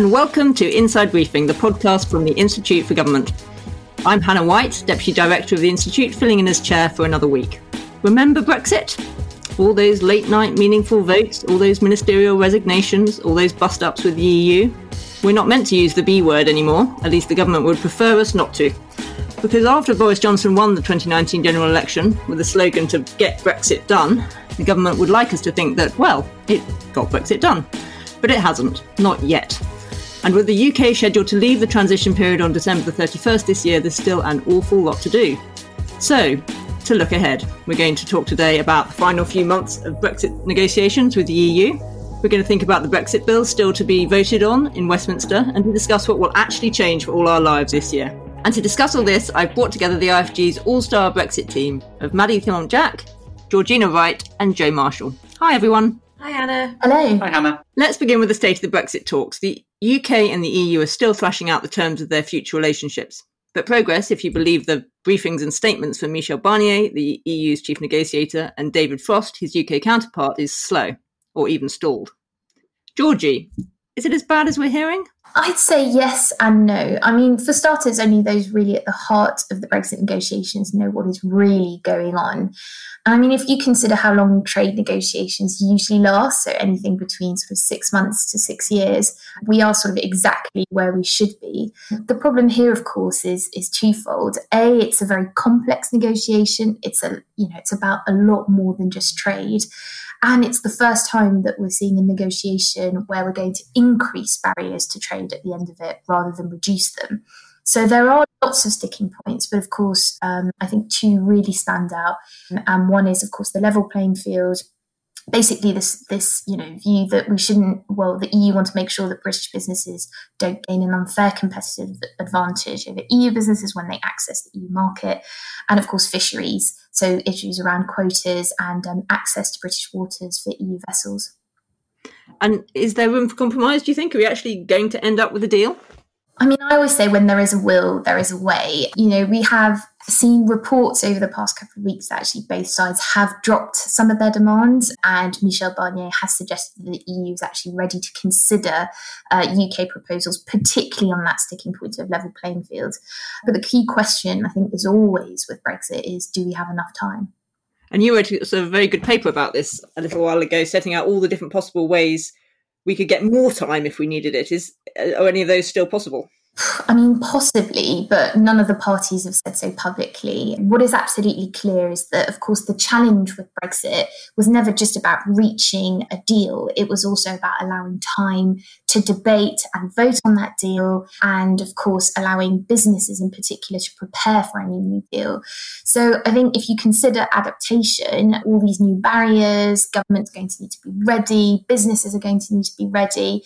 and welcome to Inside Briefing, the podcast from the Institute for Government. I'm Hannah White, Deputy Director of the Institute, filling in as chair for another week. Remember Brexit? All those late night meaningful votes, all those ministerial resignations, all those bust ups with the EU? We're not meant to use the B word anymore, at least the government would prefer us not to. Because after Boris Johnson won the 2019 general election with the slogan to get Brexit done, the government would like us to think that, well, it got Brexit done. But it hasn't, not yet. And with the UK scheduled to leave the transition period on December the 31st this year, there's still an awful lot to do. So, to look ahead, we're going to talk today about the final few months of Brexit negotiations with the EU. We're going to think about the Brexit bill still to be voted on in Westminster and to discuss what will actually change for all our lives this year. And to discuss all this, I've brought together the IFG's all star Brexit team of Maddy Thimont-Jack, Georgina Wright, and Joe Marshall. Hi, everyone. Hi, Anna. Hello. Hi, Hannah. Let's begin with the state of the Brexit talks. The UK and the EU are still thrashing out the terms of their future relationships. But progress, if you believe the briefings and statements from Michel Barnier, the EU's chief negotiator, and David Frost, his UK counterpart, is slow or even stalled. Georgie, is it as bad as we're hearing? I'd say yes and no. I mean, for starters, only those really at the heart of the Brexit negotiations know what is really going on. I mean, if you consider how long trade negotiations usually last, so anything between sort of six months to six years, we are sort of exactly where we should be. The problem here, of course, is is twofold. A, it's a very complex negotiation. It's a you know, it's about a lot more than just trade. And it's the first time that we're seeing a negotiation where we're going to increase barriers to trade at the end of it rather than reduce them. So there are lots of sticking points, but of course, um, I think two really stand out. And one is, of course, the level playing field. Basically, this this you know view that we shouldn't. Well, the EU want to make sure that British businesses don't gain an unfair competitive advantage over EU businesses when they access the EU market, and of course, fisheries. So issues around quotas and um, access to British waters for EU vessels. And is there room for compromise? Do you think? Are we actually going to end up with a deal? I mean, I always say when there is a will, there is a way. You know, we have seen reports over the past couple of weeks that actually both sides have dropped some of their demands, and Michel Barnier has suggested that the EU is actually ready to consider uh, UK proposals, particularly on that sticking point of level playing field. But the key question, I think, as always with Brexit, is do we have enough time? And you wrote a very good paper about this a little while ago, setting out all the different possible ways we could get more time if we needed it. Is are any of those still possible? I mean, possibly, but none of the parties have said so publicly. What is absolutely clear is that, of course, the challenge with Brexit was never just about reaching a deal. It was also about allowing time to debate and vote on that deal, and of course, allowing businesses in particular to prepare for any new deal. So I think if you consider adaptation, all these new barriers, government's going to need to be ready, businesses are going to need to be ready.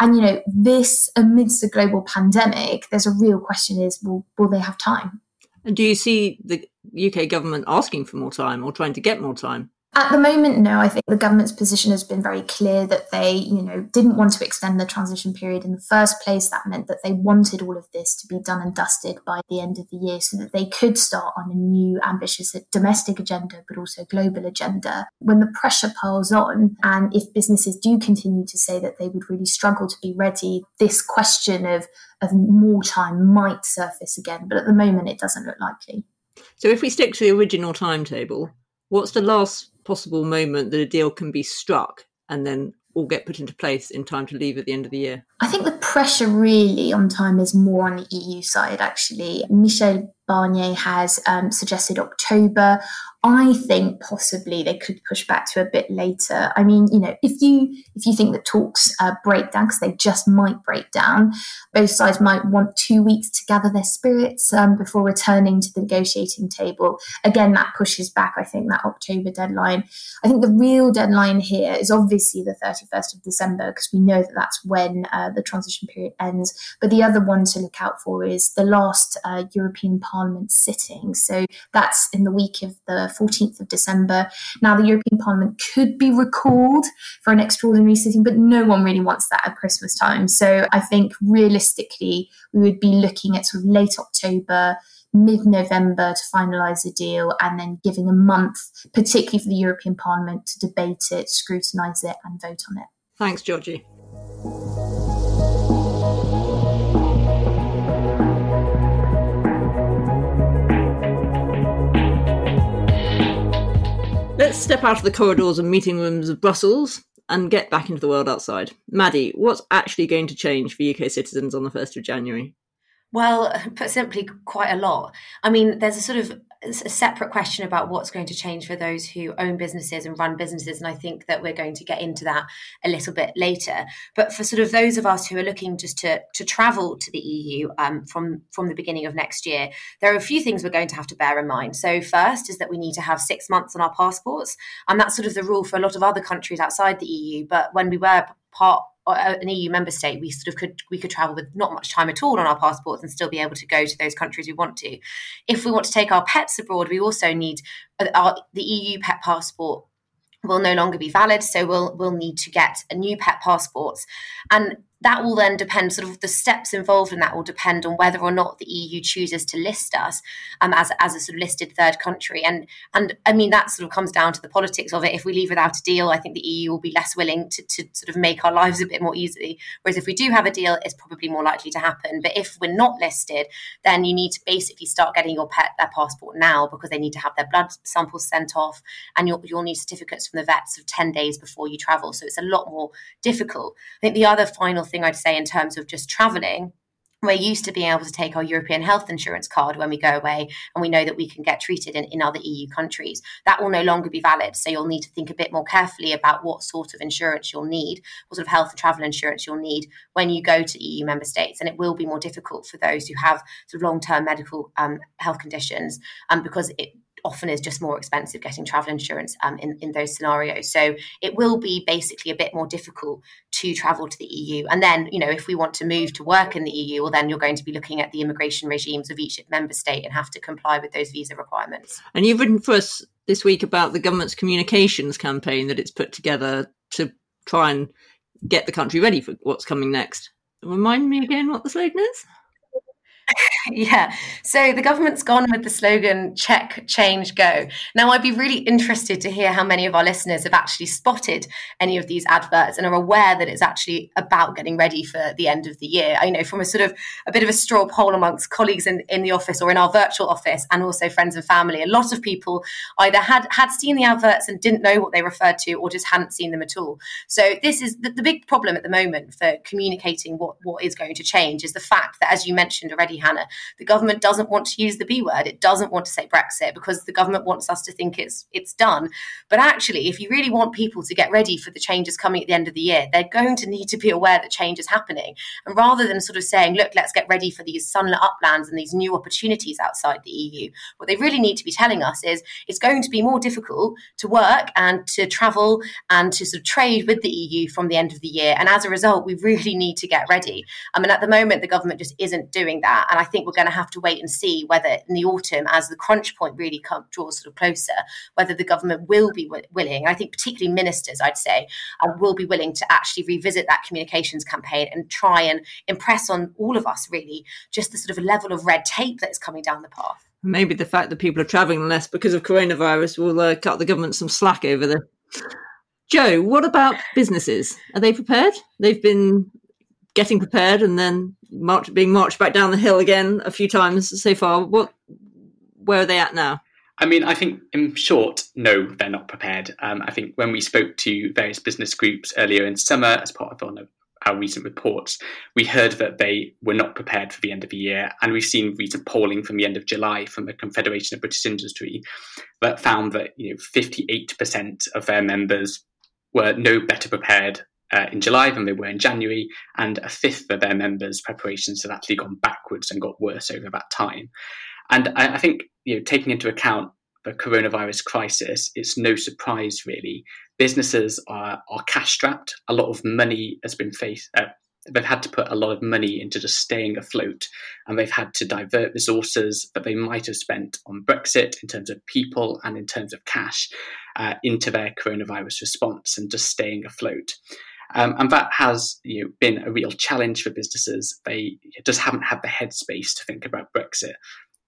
And, you know, this amidst a global pandemic, there's a real question is will, will they have time? And do you see the UK government asking for more time or trying to get more time? At the moment, no. I think the government's position has been very clear that they, you know, didn't want to extend the transition period in the first place. That meant that they wanted all of this to be done and dusted by the end of the year so that they could start on a new ambitious domestic agenda, but also global agenda. When the pressure piles on, and if businesses do continue to say that they would really struggle to be ready, this question of, of more time might surface again. But at the moment, it doesn't look likely. So if we stick to the original timetable, what's the last possible moment that a deal can be struck and then all get put into place in time to leave at the end of the year? I think the pressure really on time is more on the EU side, actually. Michel Barnier has um, suggested October. I think possibly they could push back to a bit later. I mean, you know, if you if you think that talks uh, break down because they just might break down, both sides might want two weeks to gather their spirits um, before returning to the negotiating table. Again, that pushes back. I think that October deadline. I think the real deadline here is obviously the thirty first of December because we know that that's when uh, the transition period ends. But the other one to look out for is the last uh, European Parliament sitting. So that's in the week of the 14th of December. Now, the European Parliament could be recalled for an extraordinary sitting, but no one really wants that at Christmas time. So I think realistically, we would be looking at sort of late October, mid November to finalise a deal, and then giving a month, particularly for the European Parliament, to debate it, scrutinise it, and vote on it. Thanks, Georgie. Let's step out of the corridors and meeting rooms of Brussels and get back into the world outside. Maddy, what's actually going to change for UK citizens on the 1st of January? Well, put simply, quite a lot. I mean, there's a sort of a separate question about what's going to change for those who own businesses and run businesses. And I think that we're going to get into that a little bit later. But for sort of those of us who are looking just to, to travel to the EU um, from, from the beginning of next year, there are a few things we're going to have to bear in mind. So, first is that we need to have six months on our passports. And that's sort of the rule for a lot of other countries outside the EU. But when we were part an EU member state, we sort of could we could travel with not much time at all on our passports and still be able to go to those countries we want to. If we want to take our pets abroad, we also need uh, our, the EU pet passport will no longer be valid, so we'll we'll need to get a new pet passports. And that will then depend sort of the steps involved in that will depend on whether or not the EU chooses to list us um, as, as a sort of listed third country. And and I mean that sort of comes down to the politics of it. If we leave without a deal I think the EU will be less willing to, to sort of make our lives a bit more easy. Whereas if we do have a deal it's probably more likely to happen. But if we're not listed then you need to basically start getting your pet their passport now because they need to have their blood samples sent off and you'll, you'll need certificates from the vets of 10 days before you travel. So it's a lot more difficult. I think the other final thing I'd say in terms of just traveling we're used to being able to take our European health insurance card when we go away, and we know that we can get treated in, in other EU countries. That will no longer be valid. So you'll need to think a bit more carefully about what sort of insurance you'll need, what sort of health and travel insurance you'll need when you go to EU member states. And it will be more difficult for those who have sort of long term medical um, health conditions um, because it often is just more expensive getting travel insurance um, in, in those scenarios. So it will be basically a bit more difficult to travel to the EU. And then, you know, if we want to move to work in the EU, well, then you're going to be looking at the immigration regimes of each member state and have to comply with those visa requirements. And you've written for us this week about the government's communications campaign that it's put together to try and get the country ready for what's coming next. Remind me again what the slogan is? yeah. So the government's gone with the slogan check, change, go. Now, I'd be really interested to hear how many of our listeners have actually spotted any of these adverts and are aware that it's actually about getting ready for the end of the year. I know from a sort of a bit of a straw poll amongst colleagues in, in the office or in our virtual office and also friends and family, a lot of people either had, had seen the adverts and didn't know what they referred to or just hadn't seen them at all. So this is the, the big problem at the moment for communicating what, what is going to change is the fact that, as you mentioned already, Hannah, the government doesn't want to use the B word. It doesn't want to say Brexit because the government wants us to think it's it's done. But actually, if you really want people to get ready for the changes coming at the end of the year, they're going to need to be aware that change is happening. And rather than sort of saying, look, let's get ready for these sunlit uplands and these new opportunities outside the EU, what they really need to be telling us is it's going to be more difficult to work and to travel and to sort of trade with the EU from the end of the year. And as a result, we really need to get ready. I mean, at the moment, the government just isn't doing that. And I think we're going to have to wait and see whether in the autumn, as the crunch point really come, draws sort of closer, whether the government will be w- willing. I think particularly ministers, I'd say, uh, will be willing to actually revisit that communications campaign and try and impress on all of us really just the sort of level of red tape that is coming down the path. Maybe the fact that people are travelling less because of coronavirus will uh, cut the government some slack over there. Joe, what about businesses? Are they prepared? They've been getting prepared and then march, being marched back down the hill again a few times so far. What, where are they at now? I mean, I think in short, no, they're not prepared. Um, I think when we spoke to various business groups earlier in summer as part of of our recent reports, we heard that they were not prepared for the end of the year. And we've seen recent polling from the end of July from the Confederation of British Industry that found that you know 58% of their members were no better prepared uh, in July than they were in January, and a fifth of their members' preparations had actually gone backwards and got worse over that time. And I, I think, you know, taking into account the coronavirus crisis, it's no surprise really. Businesses are, are cash strapped. A lot of money has been faced. Uh, they've had to put a lot of money into just staying afloat, and they've had to divert resources that they might have spent on Brexit in terms of people and in terms of cash uh, into their coronavirus response and just staying afloat. Um, and that has you know, been a real challenge for businesses. They just haven't had the headspace to think about Brexit.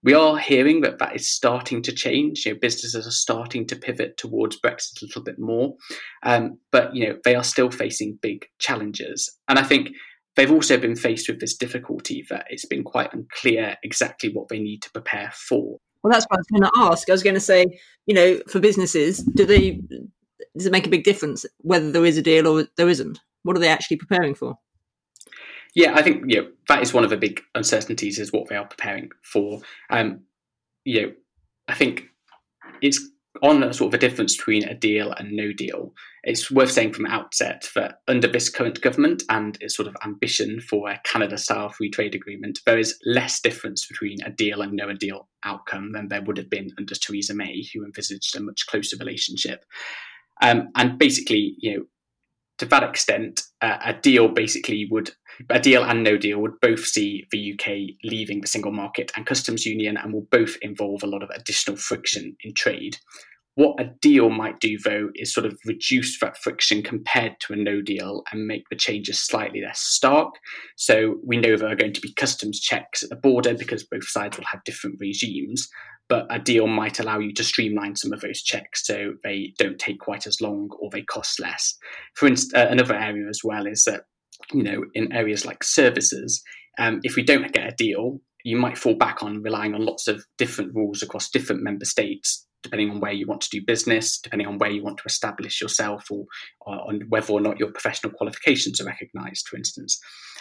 We are hearing that that is starting to change. You know, businesses are starting to pivot towards Brexit a little bit more, um, but you know they are still facing big challenges. And I think they've also been faced with this difficulty that it's been quite unclear exactly what they need to prepare for. Well, that's what I was going to ask. I was going to say, you know, for businesses, do they does it make a big difference whether there is a deal or there isn't? What are they actually preparing for? Yeah, I think you know, that is one of the big uncertainties is what they are preparing for. Um, you know, I think it's on sort of a difference between a deal and no deal. It's worth saying from the outset that under this current government and its sort of ambition for a Canada-style free trade agreement, there is less difference between a deal and no deal outcome than there would have been under Theresa May, who envisaged a much closer relationship. Um, and basically, you know, to that extent, uh, a deal basically would a deal and no deal would both see the UK leaving the single market and customs union and will both involve a lot of additional friction in trade. What a deal might do, though, is sort of reduce that friction compared to a no deal and make the changes slightly less stark. So we know there are going to be customs checks at the border because both sides will have different regimes but a deal might allow you to streamline some of those checks so they don't take quite as long or they cost less. For instance, uh, another area as well is that you know in areas like services, um, if we don't get a deal, you might fall back on relying on lots of different rules across different member states depending on where you want to do business, depending on where you want to establish yourself, or, on whether or not your professional qualifications are recognised, for instance.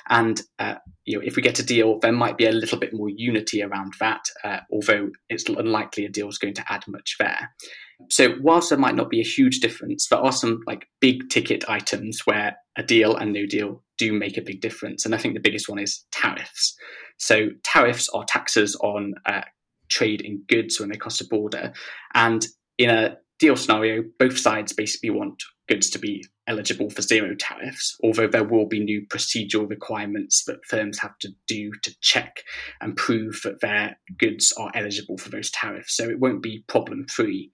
And uh, you know, if we get a deal, there might be a little bit more unity around that, uh, although it's unlikely a deal is going to add much there. So whilst there might not be a huge difference, there are some like big ticket items where a deal and no deal do make a big difference. And I think the biggest one is tariffs. So tariffs are taxes on uh, trade in goods when they cross a border. And in a deal scenario, both sides basically want goods to be eligible for zero tariffs, although there will be new procedural requirements that firms have to do to check and prove that their goods are eligible for those tariffs. So it won't be problem free.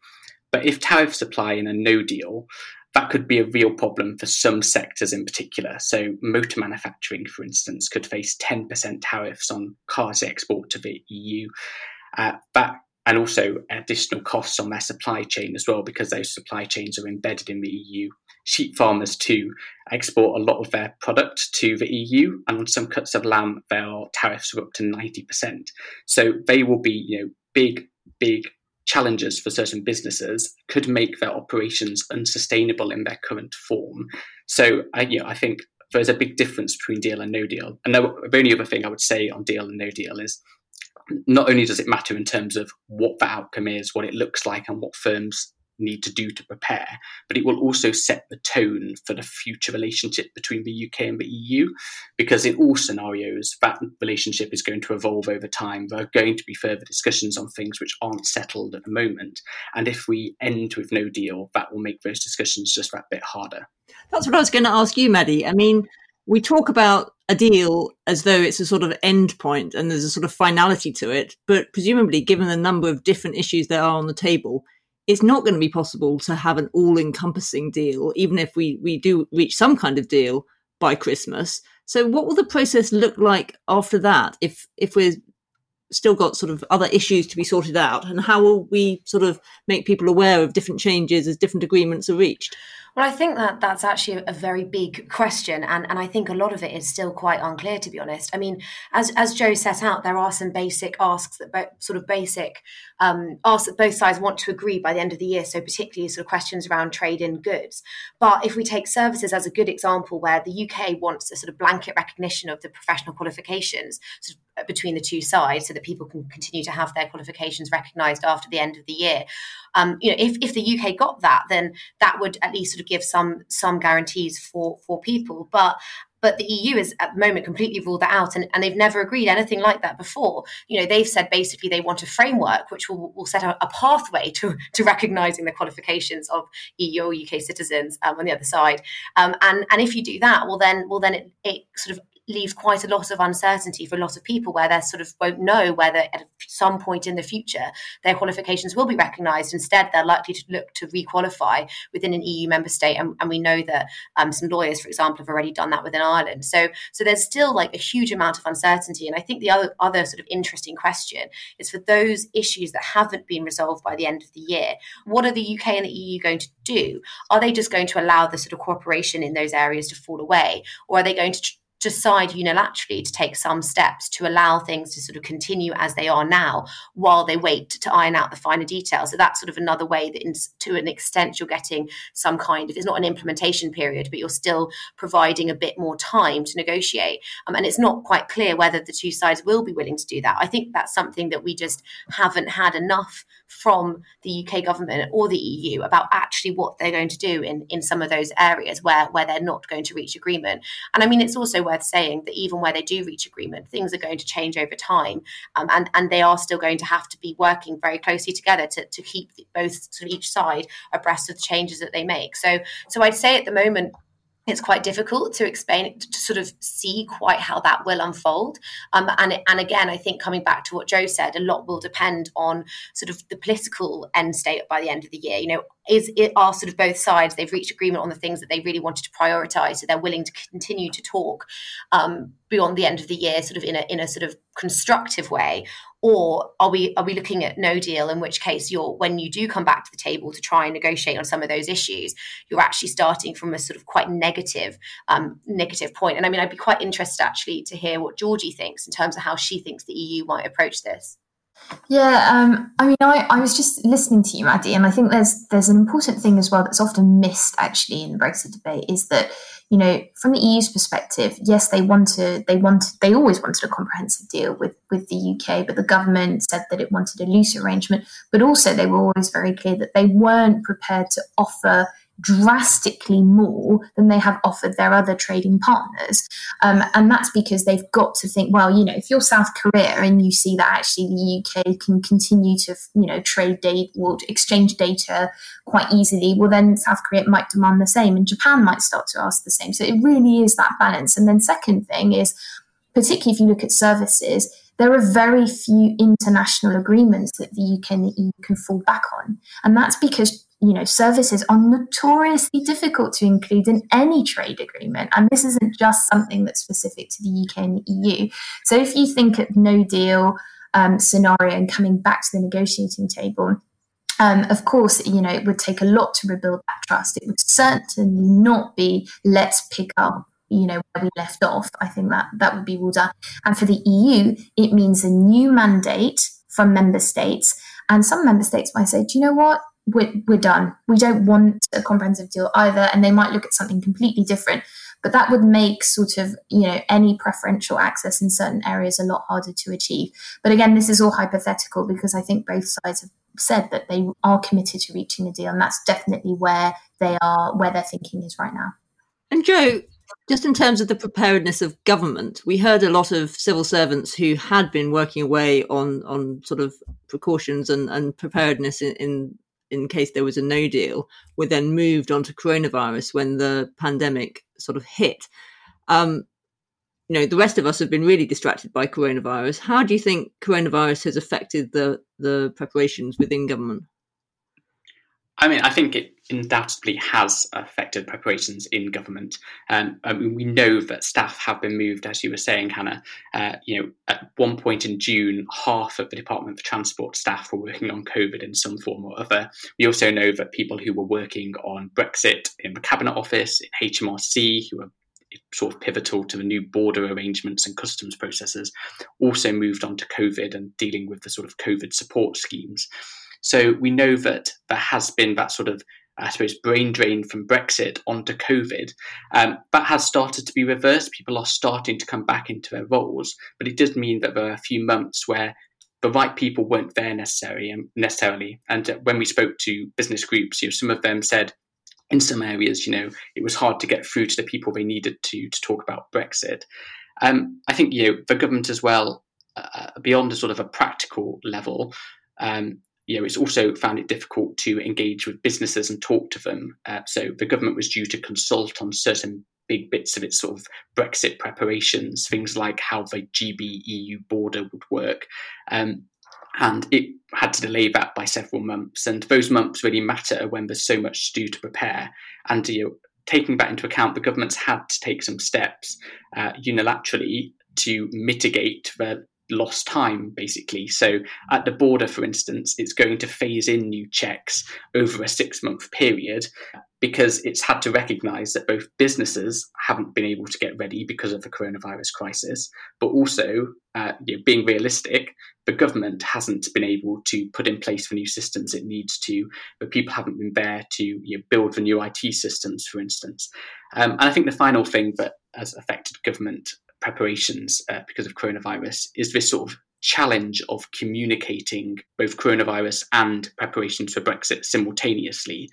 But if tariffs apply in a no deal, that could be a real problem for some sectors in particular. So, motor manufacturing, for instance, could face 10% tariffs on cars export to the EU. Uh, that and also additional costs on their supply chain as well, because those supply chains are embedded in the EU. Sheep farmers too export a lot of their product to the EU, and on some cuts of lamb, there are tariffs of up to ninety percent. So they will be, you know, big, big challenges for certain businesses. Could make their operations unsustainable in their current form. So, I, you know, I think there's a big difference between deal and no deal. And the only other thing I would say on deal and no deal is not only does it matter in terms of what the outcome is, what it looks like, and what firms need to do to prepare, but it will also set the tone for the future relationship between the UK and the EU. Because in all scenarios, that relationship is going to evolve over time. There are going to be further discussions on things which aren't settled at the moment. And if we end with no deal, that will make those discussions just that bit harder. That's what I was going to ask you, Maddy. I mean, we talk about a deal as though it's a sort of end point and there's a sort of finality to it. But presumably, given the number of different issues there are on the table, it's not going to be possible to have an all encompassing deal, even if we, we do reach some kind of deal by Christmas. So, what will the process look like after that if, if we're still got sort of other issues to be sorted out? And how will we sort of make people aware of different changes as different agreements are reached? Well, I think that that's actually a very big question, and, and I think a lot of it is still quite unclear, to be honest. I mean, as as Joe set out, there are some basic asks that bo- sort of basic um, asks that both sides want to agree by the end of the year. So particularly sort of questions around trade in goods. But if we take services as a good example, where the UK wants a sort of blanket recognition of the professional qualifications sort of between the two sides so that people can continue to have their qualifications recognized after the end of the year um, you know if, if the uk got that then that would at least sort of give some some guarantees for for people but but the EU is at the moment completely ruled that out and, and they've never agreed anything like that before. You know, they've said basically they want a framework which will, will set a, a pathway to, to recognizing the qualifications of EU or UK citizens um, on the other side. Um, and, and if you do that, well then well then it, it sort of leaves quite a lot of uncertainty for a lot of people where they sort of won't know whether at some point in the future their qualifications will be recognised. Instead, they're likely to look to requalify within an EU member state, and, and we know that um, some lawyers, for example, have already done that within Ireland. So, so there's still like a huge amount of uncertainty. And I think the other other sort of interesting question is for those issues that haven't been resolved by the end of the year, what are the UK and the EU going to do? Are they just going to allow the sort of cooperation in those areas to fall away, or are they going to decide unilaterally to take some steps to allow things to sort of continue as they are now while they wait to iron out the finer details. So that's sort of another way that, in, to an extent, you're getting some kind of it's not an implementation period, but you're still providing a bit more time to negotiate. Um, and it's not quite clear whether the two sides will be willing to do that. I think that's something that we just haven't had enough from the UK government or the EU about actually what they're going to do in, in some of those areas where, where they're not going to reach agreement. And I mean, it's also worth saying that even where they do reach agreement, things are going to change over time. Um, and, and they are still going to have to be working very closely together to, to keep both sort of each side abreast of the changes that they make. So, so I'd say at the moment, it's quite difficult to explain to sort of see quite how that will unfold um, and and again i think coming back to what joe said a lot will depend on sort of the political end state by the end of the year you know is it are sort of both sides. They've reached agreement on the things that they really wanted to prioritize so they're willing to continue to talk um, beyond the end of the year sort of in a in a sort of constructive way. Or are we are we looking at no deal in which case you're when you do come back to the table to try and negotiate on some of those issues you're actually starting from a sort of quite negative um, negative point. And i mean i'd be quite interested actually to hear what georgie thinks in terms of how she thinks the eu might approach this yeah, um, I mean, I, I was just listening to you, Maddy, and I think there's there's an important thing as well that's often missed actually in the Brexit debate is that you know from the EU's perspective, yes, they wanted they wanted they always wanted a comprehensive deal with with the UK, but the government said that it wanted a loose arrangement, but also they were always very clear that they weren't prepared to offer drastically more than they have offered their other trading partners. Um, and that's because they've got to think, well, you know, if you're South Korea and you see that actually the UK can continue to, you know, trade data or exchange data quite easily, well, then South Korea might demand the same and Japan might start to ask the same. So it really is that balance. And then, second thing is, particularly if you look at services, there are very few international agreements that the UK and the EU can fall back on. And that's because you know, services are notoriously difficult to include in any trade agreement. And this isn't just something that's specific to the UK and the EU. So if you think of no deal um, scenario and coming back to the negotiating table, um, of course, you know, it would take a lot to rebuild that trust. It would certainly not be let's pick up you know where we left off i think that that would be well done and for the eu it means a new mandate from member states and some member states might say do you know what we're, we're done. We don't want a comprehensive deal either. And they might look at something completely different. But that would make sort of, you know, any preferential access in certain areas a lot harder to achieve. But again, this is all hypothetical because I think both sides have said that they are committed to reaching a deal. And that's definitely where they are, where their thinking is right now. And Joe, just in terms of the preparedness of government, we heard a lot of civil servants who had been working away on on sort of precautions and, and preparedness in, in in case there was a no deal, were then moved onto coronavirus when the pandemic sort of hit. Um, you know, the rest of us have been really distracted by coronavirus. How do you think coronavirus has affected the the preparations within government? I mean, I think it undoubtedly has affected preparations in government. Um, I mean, we know that staff have been moved, as you were saying, Hannah. Uh, you know, at one point in June, half of the Department for Transport staff were working on COVID in some form or other. We also know that people who were working on Brexit in the Cabinet Office, in HMRC, who were sort of pivotal to the new border arrangements and customs processes, also moved on to COVID and dealing with the sort of COVID support schemes. So we know that there has been that sort of, I suppose, brain drain from Brexit onto COVID. Um, that has started to be reversed. People are starting to come back into their roles, but it does mean that there are a few months where the right people weren't there necessarily. Um, necessarily. And uh, when we spoke to business groups, you know, some of them said in some areas, you know, it was hard to get through to the people they needed to to talk about Brexit. Um, I think you know the government as well, uh, beyond a sort of a practical level, um, you know, it's also found it difficult to engage with businesses and talk to them. Uh, so the government was due to consult on certain big bits of its sort of Brexit preparations, things like how the GB EU border would work. Um, and it had to delay that by several months. And those months really matter when there's so much to do to prepare. And you know, taking that into account, the government's had to take some steps uh, unilaterally to mitigate the lost time basically so at the border for instance it's going to phase in new checks over a six month period because it's had to recognize that both businesses haven't been able to get ready because of the coronavirus crisis, but also, uh, you know, being realistic, the government hasn't been able to put in place the new systems it needs to, but people haven't been there to you know, build the new IT systems, for instance. Um, and I think the final thing that has affected government preparations uh, because of coronavirus is this sort of challenge of communicating both coronavirus and preparations for Brexit simultaneously.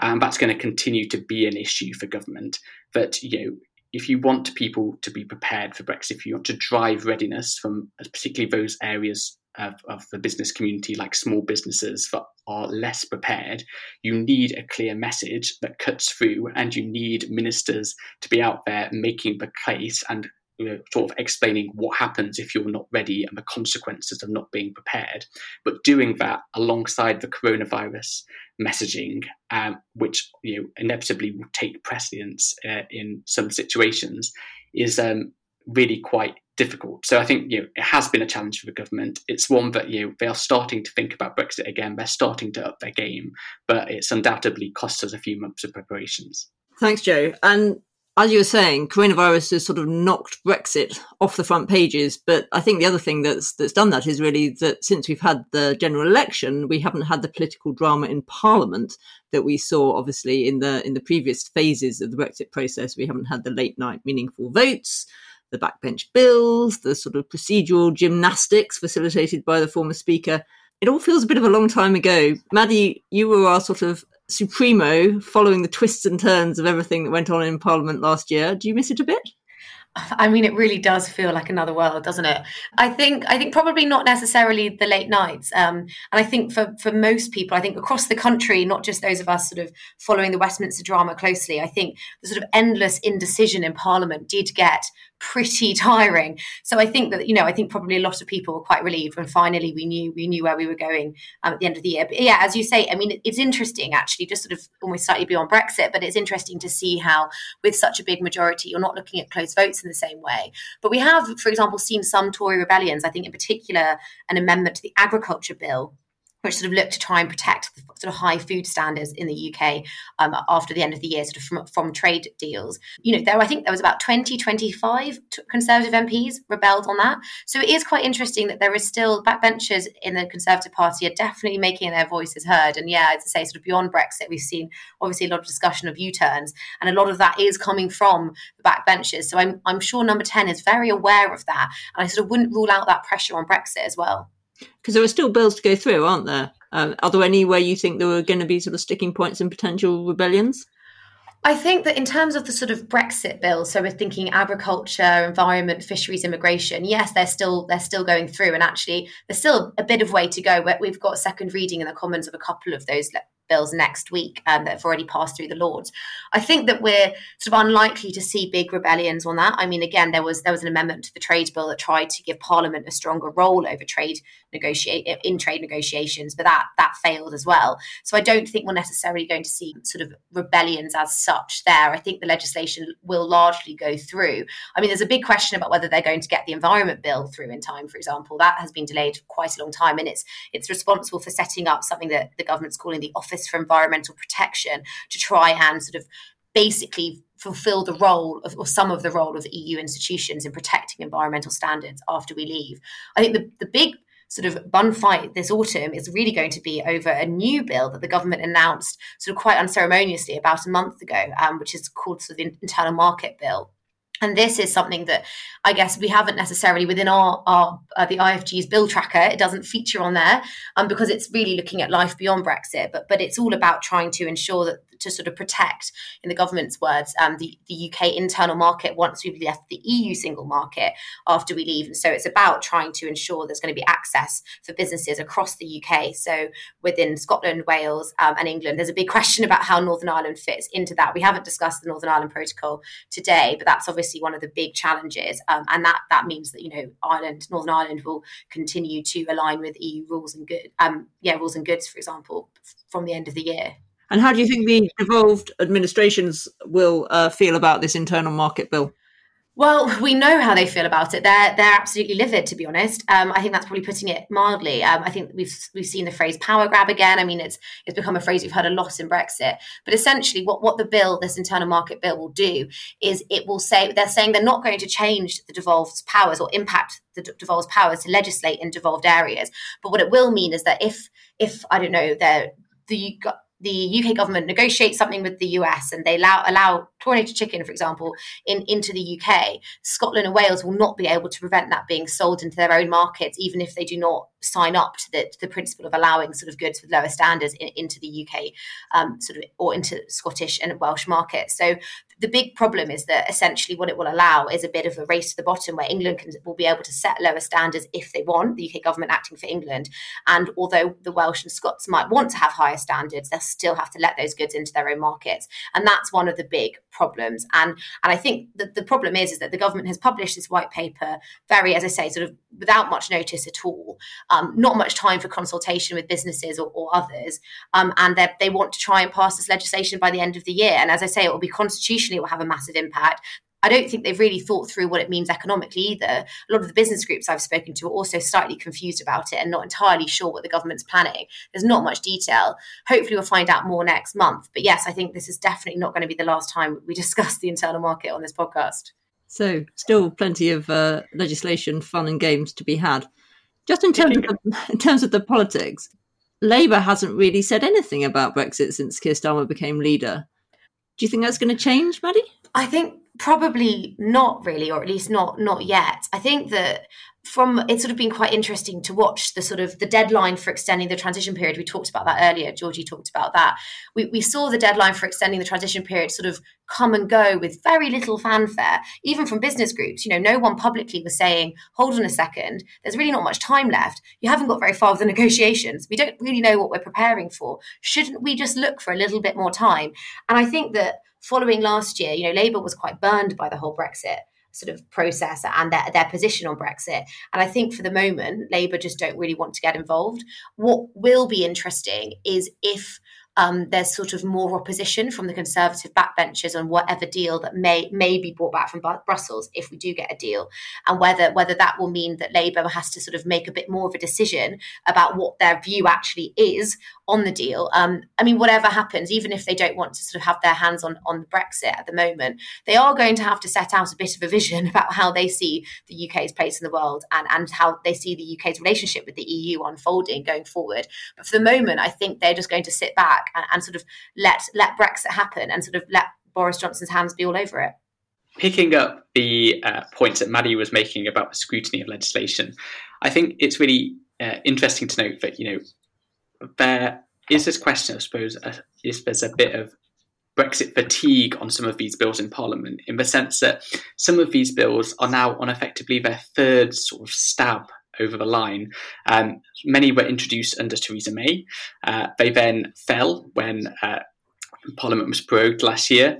And that's going to continue to be an issue for government. That, you know, if you want people to be prepared for Brexit, if you want to drive readiness from particularly those areas of, of, the business community, like small businesses that are less prepared, you need a clear message that cuts through, and you need ministers to be out there making the case and you know, sort of explaining what happens if you're not ready and the consequences of not being prepared, but doing that alongside the coronavirus messaging, um, which you know inevitably will take precedence uh, in some situations, is um, really quite difficult. So I think you know it has been a challenge for the government. It's one that you know they are starting to think about Brexit again. They're starting to up their game, but it's undoubtedly cost us a few months of preparations. Thanks, Joe. And as you were saying, coronavirus has sort of knocked Brexit off the front pages. But I think the other thing that's that's done that is really that since we've had the general election, we haven't had the political drama in Parliament that we saw, obviously, in the in the previous phases of the Brexit process. We haven't had the late night meaningful votes, the backbench bills, the sort of procedural gymnastics facilitated by the former speaker. It all feels a bit of a long time ago. Maddy, you were our sort of supremo following the twists and turns of everything that went on in Parliament last year. Do you miss it a bit? I mean, it really does feel like another world, doesn't it? I think, I think probably not necessarily the late nights, um, and I think for for most people, I think across the country, not just those of us sort of following the Westminster drama closely, I think the sort of endless indecision in Parliament did get pretty tiring. So I think that you know I think probably a lot of people were quite relieved when finally we knew we knew where we were going um, at the end of the year. But yeah, as you say, I mean it's interesting actually, just sort of almost slightly beyond Brexit, but it's interesting to see how with such a big majority, you're not looking at close votes in the same way. But we have, for example, seen some Tory rebellions. I think in particular an amendment to the agriculture bill which sort of looked to try and protect the sort of high food standards in the UK um, after the end of the year, sort of from, from trade deals. You know, there I think there was about 20, 25 Conservative MPs rebelled on that. So it is quite interesting that there is still backbenchers in the Conservative Party are definitely making their voices heard. And yeah, as I say, sort of beyond Brexit, we've seen obviously a lot of discussion of U-turns, and a lot of that is coming from the backbenchers. So I'm I'm sure Number Ten is very aware of that, and I sort of wouldn't rule out that pressure on Brexit as well. Because there are still bills to go through, aren't there? Um, are there any where you think there were going to be sort of sticking points and potential rebellions? I think that in terms of the sort of Brexit bill, so we're thinking agriculture, environment, fisheries, immigration. Yes, they're still they're still going through, and actually there's still a bit of way to go. We've got second reading in the Commons of a couple of those bills next week um, that have already passed through the Lords. I think that we're sort of unlikely to see big rebellions on that. I mean, again, there was there was an amendment to the trade bill that tried to give Parliament a stronger role over trade negotiate in trade negotiations, but that that failed as well. So I don't think we're necessarily going to see sort of rebellions as such there. I think the legislation will largely go through. I mean, there's a big question about whether they're going to get the environment bill through in time, for example. That has been delayed quite a long time, and it's it's responsible for setting up something that the government's calling the Office for Environmental Protection to try and sort of basically fulfill the role of, or some of the role of EU institutions in protecting environmental standards after we leave. I think the, the big sort of bun fight this autumn is really going to be over a new bill that the government announced sort of quite unceremoniously about a month ago, um, which is called sort of the Internal Market Bill. And this is something that I guess we haven't necessarily within our, our uh, the IFG's bill tracker. It doesn't feature on there um, because it's really looking at life beyond Brexit. But but it's all about trying to ensure that to sort of protect, in the government's words, um, the, the UK internal market once we've left the EU single market after we leave. And so it's about trying to ensure there's going to be access for businesses across the UK. So within Scotland, Wales, um, and England, there's a big question about how Northern Ireland fits into that. We haven't discussed the Northern Ireland Protocol today, but that's obviously one of the big challenges. Um, and that, that means that, you know, Ireland, Northern Ireland will continue to align with EU rules and good, um, yeah, rules and goods, for example, from the end of the year. And how do you think the devolved administrations will uh, feel about this internal market bill? Well, we know how they feel about it. They're they're absolutely livid, to be honest. Um, I think that's probably putting it mildly. Um, I think we've we've seen the phrase "power grab" again. I mean, it's it's become a phrase we've heard a lot in Brexit. But essentially, what what the bill, this internal market bill, will do is it will say they're saying they're not going to change the devolved powers or impact the devolved powers to legislate in devolved areas. But what it will mean is that if if I don't know, they're the the UK government negotiates something with the US and they allow allow chlorinated chicken, for example, in into the UK, Scotland and Wales will not be able to prevent that being sold into their own markets, even if they do not sign up to the, to the principle of allowing sort of goods with lower standards in, into the UK, um, sort of or into Scottish and Welsh markets. So the big problem is that essentially what it will allow is a bit of a race to the bottom where England can, will be able to set lower standards if they want, the UK government acting for England. And although the Welsh and Scots might want to have higher standards, they'll still have to let those goods into their own markets. And that's one of the big problems. And and I think that the problem is, is that the government has published this white paper very, as I say, sort of without much notice at all, um, not much time for consultation with businesses or, or others. Um, and they want to try and pass this legislation by the end of the year. And as I say, it will be constitutional it will have a massive impact. I don't think they've really thought through what it means economically either. A lot of the business groups I've spoken to are also slightly confused about it and not entirely sure what the government's planning. There's not much detail. Hopefully, we'll find out more next month. But yes, I think this is definitely not going to be the last time we discuss the internal market on this podcast. So, still plenty of uh, legislation, fun, and games to be had. Just in terms of the, in terms of the politics, Labour hasn't really said anything about Brexit since Keir Starmer became leader. Do you think that's going to change, Maddy? I think probably not really, or at least not not yet. I think that from it's sort of been quite interesting to watch the sort of the deadline for extending the transition period. We talked about that earlier. Georgie talked about that. We, we saw the deadline for extending the transition period sort of come and go with very little fanfare, even from business groups. You know, no one publicly was saying, hold on a second, there's really not much time left. You haven't got very far with the negotiations. We don't really know what we're preparing for. Shouldn't we just look for a little bit more time? And I think that following last year, you know, Labour was quite burned by the whole Brexit sort of process and their, their position on Brexit. And I think for the moment, Labour just don't really want to get involved. What will be interesting is if um, there's sort of more opposition from the Conservative backbenchers on whatever deal that may may be brought back from Brussels if we do get a deal, and whether whether that will mean that Labour has to sort of make a bit more of a decision about what their view actually is on the deal. Um, I mean, whatever happens, even if they don't want to sort of have their hands on on Brexit at the moment, they are going to have to set out a bit of a vision about how they see the UK's place in the world and and how they see the UK's relationship with the EU unfolding going forward. But for the moment, I think they're just going to sit back and, and sort of let let Brexit happen and sort of let Boris Johnson's hands be all over it. Picking up the uh, points that Maddy was making about the scrutiny of legislation, I think it's really uh, interesting to note that you know there is this question, I suppose, uh, if there's a bit of Brexit fatigue on some of these bills in Parliament, in the sense that some of these bills are now on effectively their third sort of stab over the line. Um, many were introduced under Theresa May. Uh, they then fell when uh, Parliament was prorogued last year.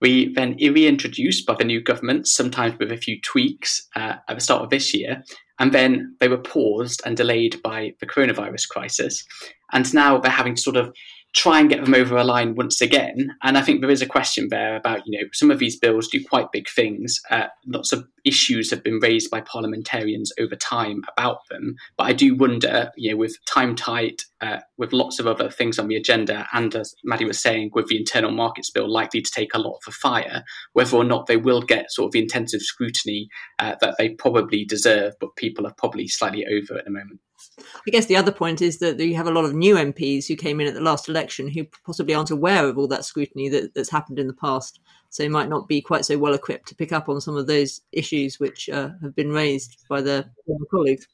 We then reintroduced by the new government, sometimes with a few tweaks uh, at the start of this year, and then they were paused and delayed by the coronavirus crisis. And now they're having to sort of try and get them over a line once again. And I think there is a question there about, you know, some of these bills do quite big things. Uh, lots of issues have been raised by parliamentarians over time about them. But I do wonder, you know, with time tight, uh, with lots of other things on the agenda, and as Maddy was saying, with the internal markets bill likely to take a lot for fire, whether or not they will get sort of the intensive scrutiny uh, that they probably deserve, but people are probably slightly over at the moment. I guess the other point is that you have a lot of new MPs who came in at the last election who possibly aren't aware of all that scrutiny that, that's happened in the past. So might not be quite so well equipped to pick up on some of those issues which uh, have been raised by their colleagues.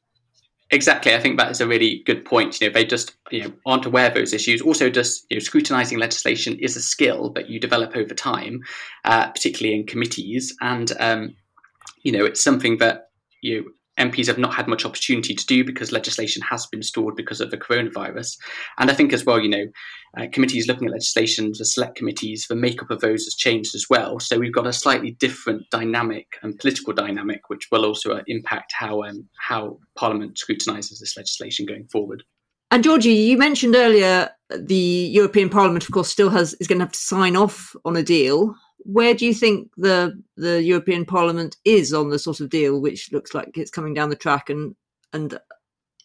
Exactly, I think that is a really good point. You know, they just you know aren't aware of those issues. Also, just you know, scrutinising legislation is a skill that you develop over time, uh, particularly in committees, and um, you know it's something that you MPs have not had much opportunity to do because legislation has been stalled because of the coronavirus. And I think as well, you know, uh, committees looking at legislation, the select committees, the makeup of those has changed as well. So we've got a slightly different dynamic and political dynamic, which will also uh, impact how um, how Parliament scrutinises this legislation going forward. And Georgie, you mentioned earlier the European Parliament, of course, still has is going to have to sign off on a deal. Where do you think the the European Parliament is on the sort of deal, which looks like it's coming down the track, and and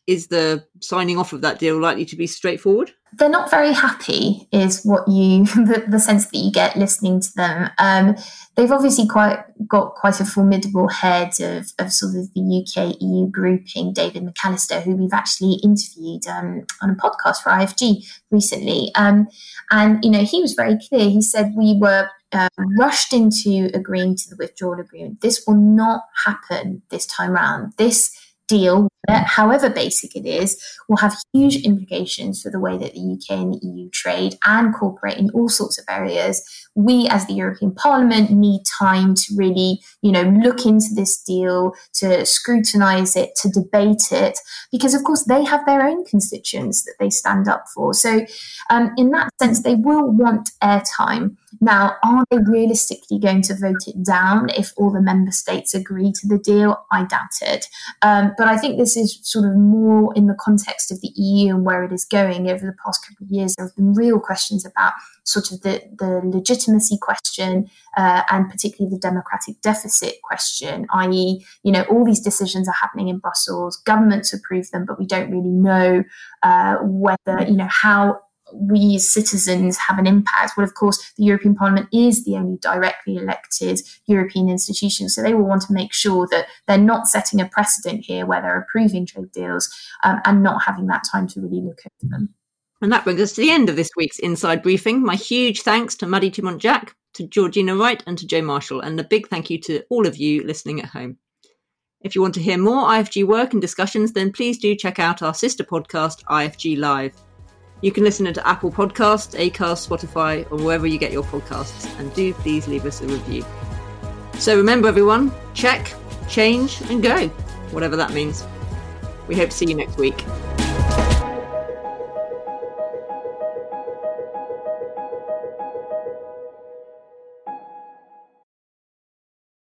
is the signing off of that deal likely to be straightforward? They're not very happy, is what you the, the sense that you get listening to them. Um, they've obviously quite got quite a formidable head of, of sort of the UK EU grouping, David McAllister, who we've actually interviewed um, on a podcast for IFG recently. Um, and you know, he was very clear. He said we were uh, rushed into agreeing to the withdrawal agreement. This will not happen this time round. This deal, however basic it is, will have huge implications for the way that the UK and the EU trade and cooperate in all sorts of areas. We, as the European Parliament, need time to really, you know, look into this deal, to scrutinise it, to debate it, because of course they have their own constituents that they stand up for. So, um, in that sense, they will want airtime. Now, are they realistically going to vote it down if all the member states agree to the deal? I doubt it. Um, but I think this is sort of more in the context of the EU and where it is going. Over the past couple of years, there have been real questions about sort of the, the legitimacy question uh, and particularly the democratic deficit question, i.e., you know, all these decisions are happening in Brussels, governments approve them, but we don't really know uh, whether, you know, how we as citizens have an impact. Well, of course, the European Parliament is the only directly elected European institution, so they will want to make sure that they're not setting a precedent here where they're approving trade deals um, and not having that time to really look at them. And that brings us to the end of this week's Inside Briefing. My huge thanks to Maddy Thimont-Jack, to Georgina Wright, and to Joe Marshall, and a big thank you to all of you listening at home. If you want to hear more IFG work and discussions, then please do check out our sister podcast, IFG Live. You can listen to Apple Podcasts, Acast, Spotify, or wherever you get your podcasts. And do please leave us a review. So remember, everyone, check, change, and go, whatever that means. We hope to see you next week.